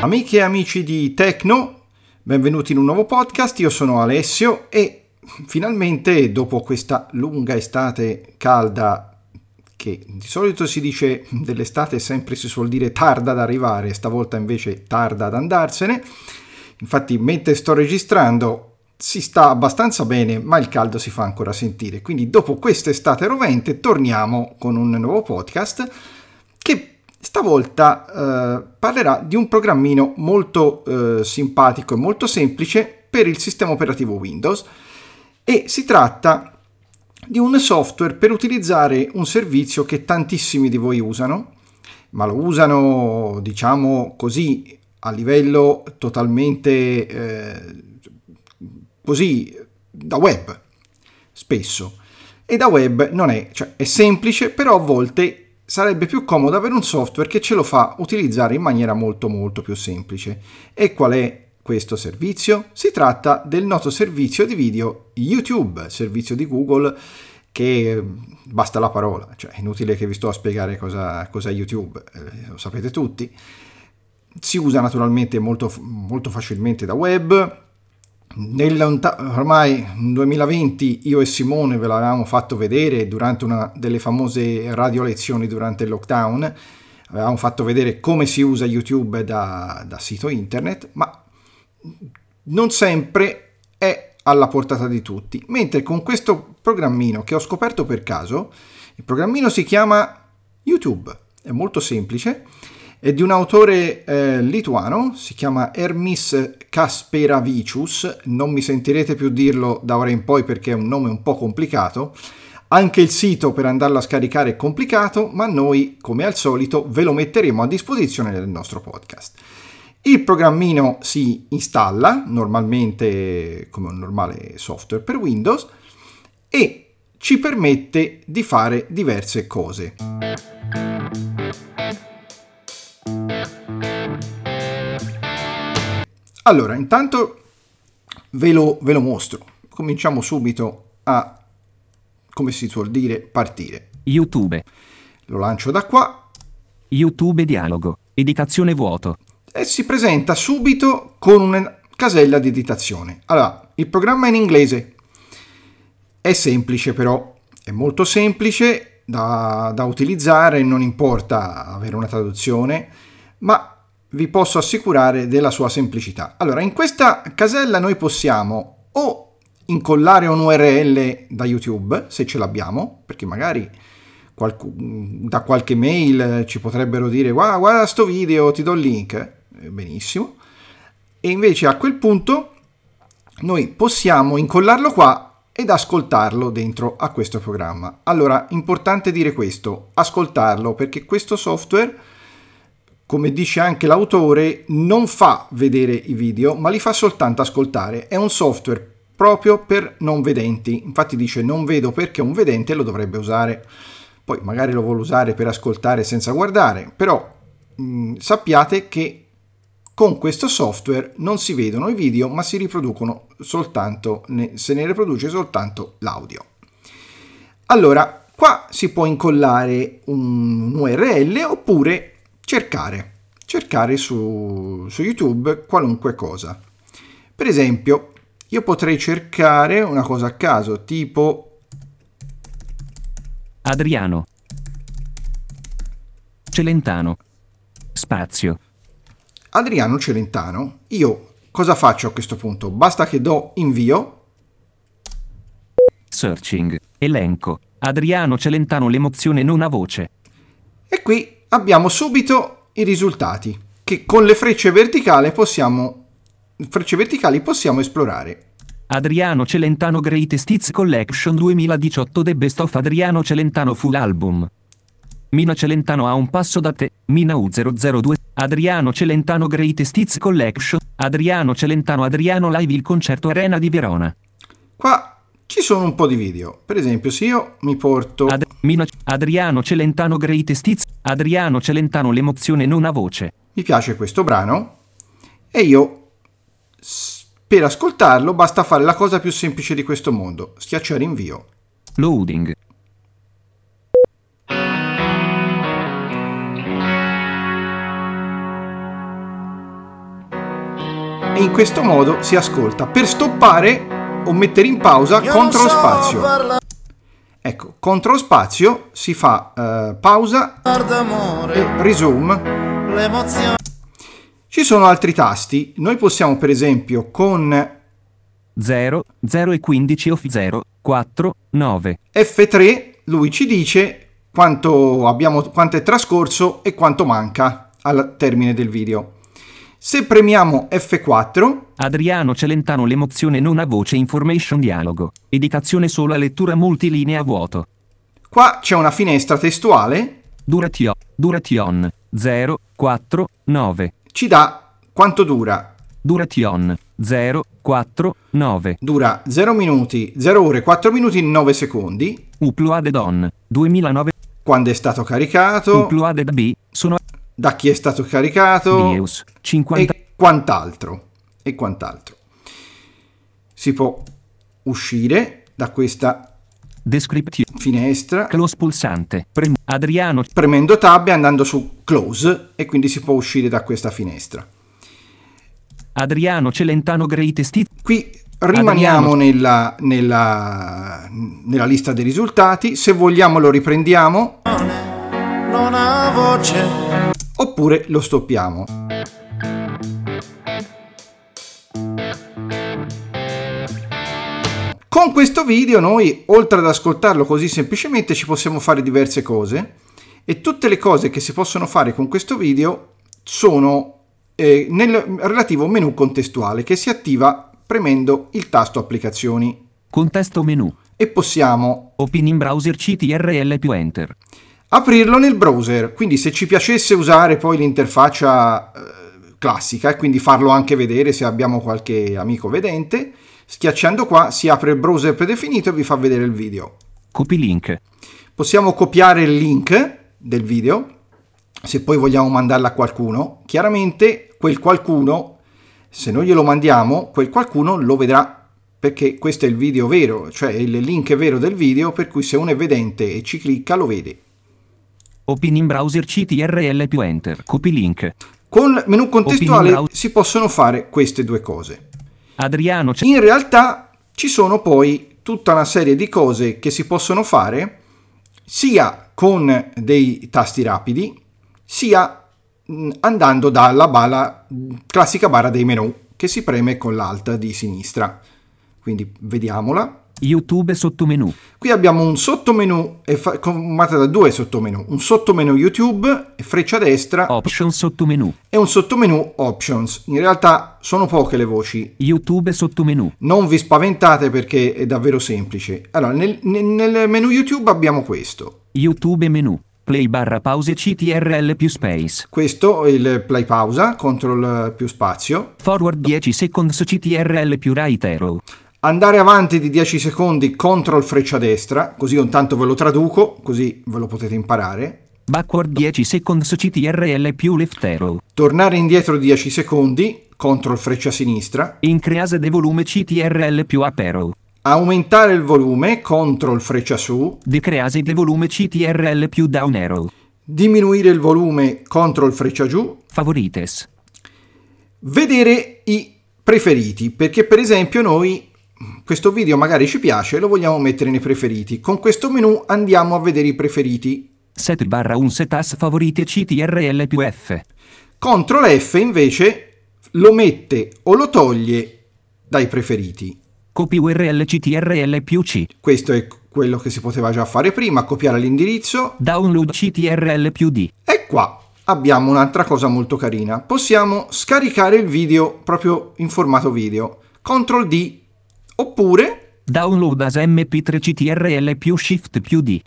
Amiche e amici di Tecno, benvenuti in un nuovo podcast, io sono Alessio e finalmente dopo questa lunga estate calda che di solito si dice dell'estate sempre si suol dire tarda ad arrivare, stavolta invece tarda ad andarsene. Infatti mentre sto registrando si sta abbastanza bene, ma il caldo si fa ancora sentire. Quindi dopo quest'estate rovente torniamo con un nuovo podcast Stavolta eh, parlerà di un programmino molto eh, simpatico e molto semplice per il sistema operativo Windows e si tratta di un software per utilizzare un servizio che tantissimi di voi usano, ma lo usano diciamo così a livello totalmente eh, così da web spesso. E da web non è, cioè è semplice però a volte sarebbe più comodo avere un software che ce lo fa utilizzare in maniera molto molto più semplice. E qual è questo servizio? Si tratta del noto servizio di video YouTube, servizio di Google che basta la parola, cioè è inutile che vi sto a spiegare cosa, cosa è YouTube, eh, lo sapete tutti. Si usa naturalmente molto, molto facilmente da web, nel ormai 2020 io e Simone ve l'avevamo fatto vedere durante una delle famose radio lezioni durante il lockdown, avevamo fatto vedere come si usa YouTube da, da sito internet, ma non sempre è alla portata di tutti. Mentre con questo programmino che ho scoperto per caso, il programmino si chiama YouTube, è molto semplice è di un autore eh, lituano, si chiama Hermis Kasperavicius, non mi sentirete più dirlo da ora in poi perché è un nome un po' complicato. Anche il sito per andarlo a scaricare è complicato, ma noi, come al solito, ve lo metteremo a disposizione nel nostro podcast. Il programmino si installa normalmente come un normale software per Windows e ci permette di fare diverse cose. Allora, intanto ve lo, ve lo mostro. Cominciamo subito a, come si suol dire, partire. YouTube. Lo lancio da qua. YouTube dialogo. Editazione vuoto. E si presenta subito con una casella di editazione. Allora, il programma è in inglese. È semplice però, è molto semplice da, da utilizzare, non importa avere una traduzione, ma vi posso assicurare della sua semplicità. Allora, in questa casella noi possiamo o incollare un URL da YouTube, se ce l'abbiamo, perché magari da qualche mail ci potrebbero dire guarda, guarda sto video, ti do il link, eh, benissimo. E invece a quel punto noi possiamo incollarlo qua ed ascoltarlo dentro a questo programma. Allora, importante dire questo, ascoltarlo perché questo software come dice anche l'autore, non fa vedere i video, ma li fa soltanto ascoltare. È un software proprio per non vedenti. Infatti dice non vedo perché un vedente lo dovrebbe usare. Poi magari lo vuole usare per ascoltare senza guardare, però mh, mm, sappiate che con questo software non si vedono i video, ma si riproducono soltanto, se ne riproduce soltanto l'audio. Allora, qua si può incollare un URL oppure cercare, cercare su, su YouTube qualunque cosa. Per esempio, io potrei cercare una cosa a caso, tipo Adriano Celentano Spazio Adriano Celentano. Io cosa faccio a questo punto? Basta che do invio. Searching. Elenco. Adriano Celentano l'emozione non ha voce. E qui abbiamo subito i risultati che con le frecce verticali possiamo, frecce verticali possiamo esplorare. Adriano Celentano Greatest Hits Collection 2018 The Best of Adriano Celentano Full Album. Mina Celentano a un passo da te, Mina U002, Adriano Celentano Greatest Hits Collection, Adriano Celentano Adriano Live il concerto Arena di Verona. Qua ci sono un po' di video. Per esempio, se io mi porto. Ad- Mino- Adriano Celentano Greatest Hits. Adriano Celentano l'emozione non ha voce. Mi piace questo brano. E io, per ascoltarlo, basta fare la cosa più semplice di questo mondo: schiacciare invio. Loading. e in questo modo si ascolta. Per stoppare o mettere in pausa, CTRL spazio. Ecco, CTRL spazio si fa eh, pausa e resume. Ci sono altri tasti. Noi possiamo per esempio con 0, 0 e 15 of 0, 4, 9. F3 lui ci dice quanto, abbiamo, quanto è trascorso e quanto manca al termine del video. Se premiamo F4 Adriano Celentano l'emozione non ha voce information dialogo. Editazione sola lettura multilinea vuoto. Qua c'è una finestra testuale, Duration. Duration. 0, 4, 9. ci dà quanto dura. Duration. 0, 4, 9. Dura 0 minuti, 0 ore, 4 minuti e 9 secondi. Uploaded on. 2009. Quando è stato caricato, Uploaded B. Da chi è stato caricato Bieus. 50. e quant'altro. E quant'altro. Si può uscire da questa Description. finestra Close pulsante. Prem- Adriano. premendo tab e andando su close e quindi si può uscire da questa finestra. Adriano Celentano Greatest Hits. Qui rimaniamo Adriano. nella, nella- nella lista dei risultati, se vogliamo lo riprendiamo Non ha voce, oppure lo stoppiamo. Con questo video noi, oltre ad ascoltarlo così semplicemente, ci possiamo fare diverse cose e tutte le cose che si possono fare con questo video sono eh, nel relativo menu contestuale che si attiva premendo il tasto applicazioni Contesto menu. e possiamo Open in browser CTRL più Enter. Aprirlo nel browser. Quindi se ci piacesse usare poi l'interfaccia eh, classica e quindi farlo anche vedere se abbiamo qualche amico vedente, schiacciando qua si apre il browser predefinito e vi fa vedere il video. Copy link. Possiamo copiare il link del video se poi vogliamo mandarlo a qualcuno. Chiaramente quel qualcuno, se noi glielo mandiamo, quel qualcuno lo vedrà perché questo è il video vero, cioè il link vero del video, per cui se uno è vedente e ci clicca lo vede. Open in browser CTRL più Enter. Copy link. Con menu contestuale si possono fare queste due cose. Adriano Ce- In realtà ci sono poi tutta una serie di cose che si possono fare sia con dei tasti rapidi, sia mh, andando dalla bala, mh, classica barra dei menu che si preme con l'alta di sinistra. Quindi vediamola. YouTube sottomenu. Qui abbiamo un sottomenu e fa- formato da due sottomenu, un sottomenu YouTube e freccia destra Option sottomenu. e un sottomenu Options. In realtà sono poche le voci, YouTube sottomenu. non vi spaventate perché è davvero semplice. Allora, nel, nel- nel menu YouTube abbiamo questo. YouTube menu. Play barra pause CTRL più space. Questo è il play pausa, control più spazio. Forward 10 seconds CTRL più right arrow. Andare avanti di 10 secondi, control freccia destra, così intanto ve lo traduco, così ve lo potete imparare. Backward 10 seconds CTRL più left arrow. Tornare indietro di 10 secondi, control freccia sinistra. Increase de volume CTRL più up arrow. Aumentare il volume, control freccia su. Decrease de volume CTRL più down arrow. Diminuire il volume, control freccia giù. Favorites. vedere i preferiti, perché per esempio noi questo video magari ci piace lo vogliamo mettere nei preferiti. Con questo menu andiamo a vedere i preferiti. Set barra un setas favorite CTRL più F. Ctrl F invece lo mette o lo toglie dai preferiti. Copy URL CTRL più C. Questo è quello che si poteva già fare prima, copiare l'indirizzo Download CTRL più D. e qua abbiamo un'altra cosa molto carina. Possiamo scaricare il video proprio in formato video. Ctrl D oppure Download as MP3 CTRL più Shift più D.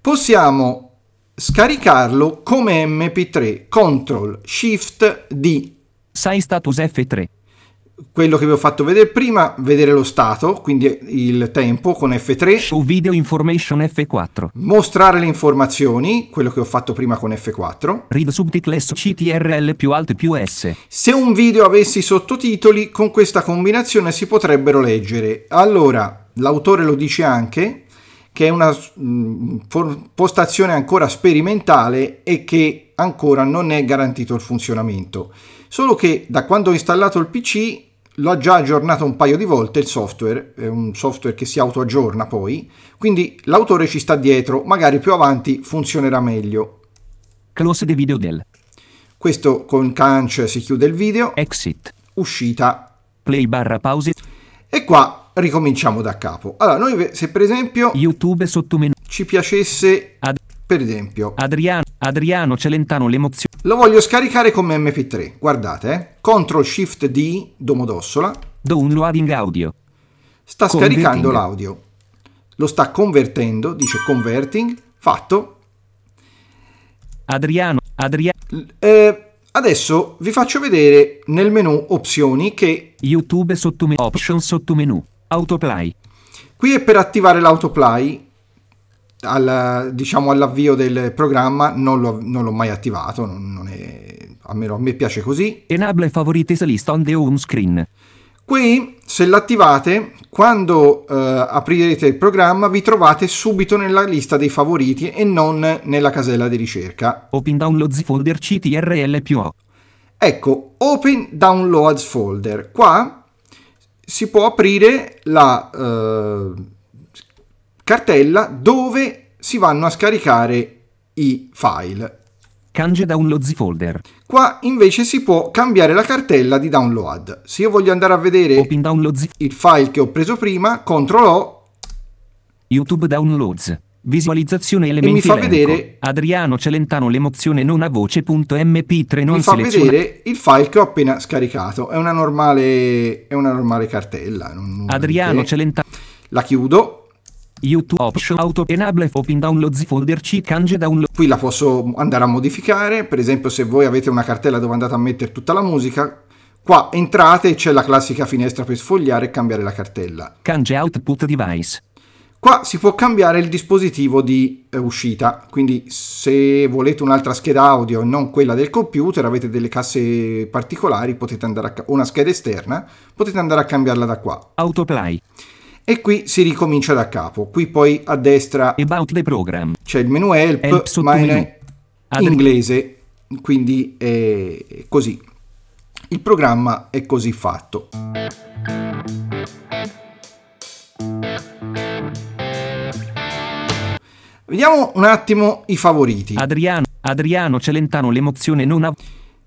possiamo scaricarlo come MP3 Ctrl Shift D Sai status F3. Quello che vi ho fatto vedere prima vedere lo stato quindi il tempo con F3 Show video information F4. mostrare le informazioni quello che ho fatto prima con F4 Read subtitles CTRL più Alt più S. se un video avesse i sottotitoli con questa combinazione si potrebbero leggere allora l'autore lo dice anche che è una mm, for- postazione ancora sperimentale e che ancora non è garantito il funzionamento. Solo che da quando ho installato il PC l'ho già aggiornato un paio di volte il software, è un software che si autoaggiorna poi, quindi l'autore ci sta dietro, magari più avanti funzionerà meglio. Close the video del. Questo con Canch si chiude il video, Exit. uscita Play barra pause. e qua ricominciamo da capo. Allora, noi se per esempio YouTube sottomenu. ci piacesse, Ad- per esempio, Adriano. Adriano Celentano l'emozione. lo voglio scaricare come MP3, guardate, eh, Ctrl Shift D, Domodossola, Downloading audio. sta scaricando l'audio, lo sta convertendo, dice converting, fatto. Adriano. Adriano. Eh, adesso vi faccio vedere nel menu opzioni che YouTube sottomenu. Option sottomenu. Autoplay. qui è per attivare l'autoplay, al, diciamo all'avvio del programma, non l'ho, non l'ho mai attivato, non, non è, almeno a me piace così. Enable favorites list on the home screen. Qui, se l'attivate, quando eh, aprirete il programma, vi trovate subito nella lista dei favoriti e non nella casella di ricerca. Open downloads folder CTRL più O. Ecco, Open Downloads Folder. Qua si può aprire la eh, cartella dove si vanno a scaricare i file. Kanji downloads folder. Qua invece si può cambiare la cartella di download. Se io voglio andare a vedere il file che ho preso prima, CTRL O YouTube downloads. Visualizzazione elementi fa elenco. vedere- Adriano Celentano l'emozione non a voce.mp3 non mi fa selezionata. vedere il file che ho appena scaricato. È una normale, è una normale cartella. Adriano. Celentano. La chiudo. YouTube option auto enable open downloads folder C download. Qui la posso andare a modificare. Per esempio, se voi avete una cartella dove andate a mettere tutta la musica, qua entrate e c'è la classica finestra per sfogliare e cambiare la cartella. Kanji output device. Qua si può cambiare il dispositivo di eh, uscita, quindi se volete un'altra scheda audio e non quella del computer, avete delle casse particolari, potete andare a una scheda esterna, potete andare a cambiarla da qua. Autoplay. E qui si ricomincia da capo. Qui poi a destra About the program. c'è il menu help, Help ma in inglese, quindi è così. Il programma è così fatto. Vediamo un attimo i favoriti. Adriano. Adriano Celentano l'emozione non a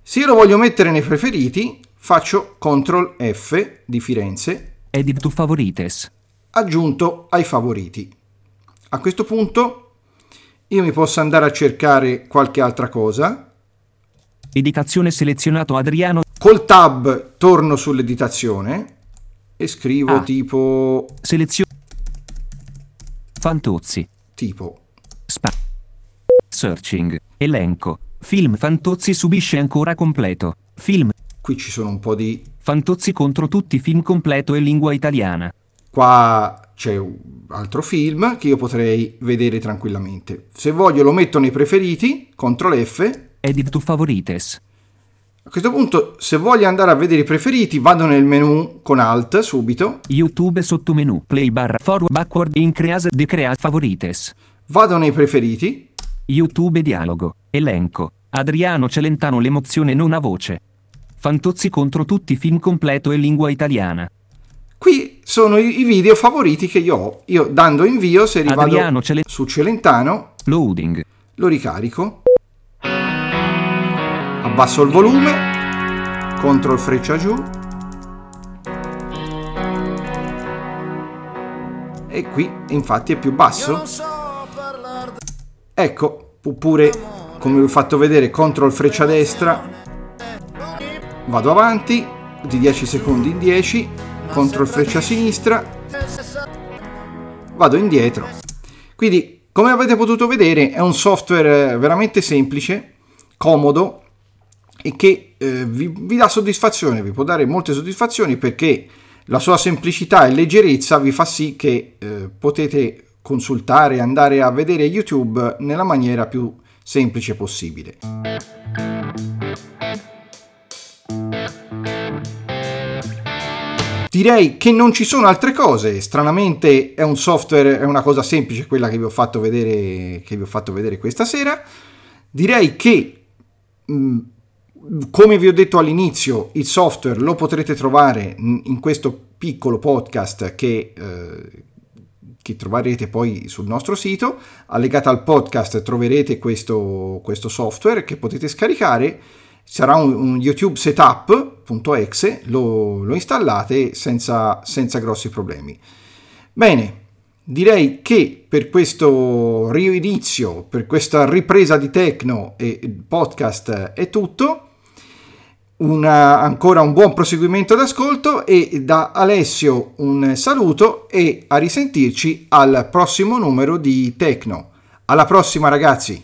Se io lo voglio mettere nei preferiti, faccio CTRL F di Firenze, edit to favorites. Aggiunto ai favoriti. A questo punto io mi posso andare a cercare qualche altra cosa. Editazione selezionato Adriano. Col tab torno sull'editazione e scrivo Ah. tipo Selezione. Fantozzi. tipo Spa. Searching. Elenco. Film Fantozzi subisce ancora completo. Film. qui ci sono un po' di Fantozzi contro tutti film completo e lingua italiana. Qua c'è un altro film che io potrei vedere tranquillamente. Se voglio lo metto nei preferiti, CTRL F. Edit to favorites. A questo punto, se voglio andare a vedere i preferiti, vado nel menu con Alt subito, YouTube sottomenu. Play barra forward backward increase decrease favorites. vado nei preferiti, YouTube dialogo. Elenco. Adriano Celentano l'emozione non a voce. Fantozzi contro tutti film completo e lingua italiana. Sono i i video favoriti che io ho. Io dando invio, se rivado Cele- su Celentano, Loading. lo ricarico, abbasso il volume, CTRL freccia giù e qui infatti è più basso. Non so parlare Ecco, oppure come vi ho fatto vedere, CTRL freccia destra, vado avanti, di 10 secondi in 10, CTRL freccia sinistra, vado indietro. Quindi, come avete potuto vedere, è un software eh, veramente semplice, comodo e che eh, vi, vi dà soddisfazione, vi può dare molte soddisfazioni perché la sua semplicità e leggerezza vi fa sì che eh, potete consultare e andare a vedere YouTube nella maniera più semplice possibile. Direi che non ci sono altre cose, stranamente è un software, è una cosa semplice quella che vi ho fatto vedere, che vi ho fatto vedere questa sera. Direi che mh, come vi ho detto all'inizio, il software lo potrete trovare in questo piccolo podcast che, eh, che troverete poi sul nostro sito. Allegato al podcast troverete questo, questo software che potete scaricare. Sarà un, un YouTube setup.exe, lo, lo installate senza, senza grossi problemi. Bene, direi che per questo rinizio, per questa ripresa di Tecno e podcast è tutto una, ancora un buon proseguimento d'ascolto e da Alessio un saluto e a risentirci al prossimo numero di Tecno. Alla prossima ragazzi!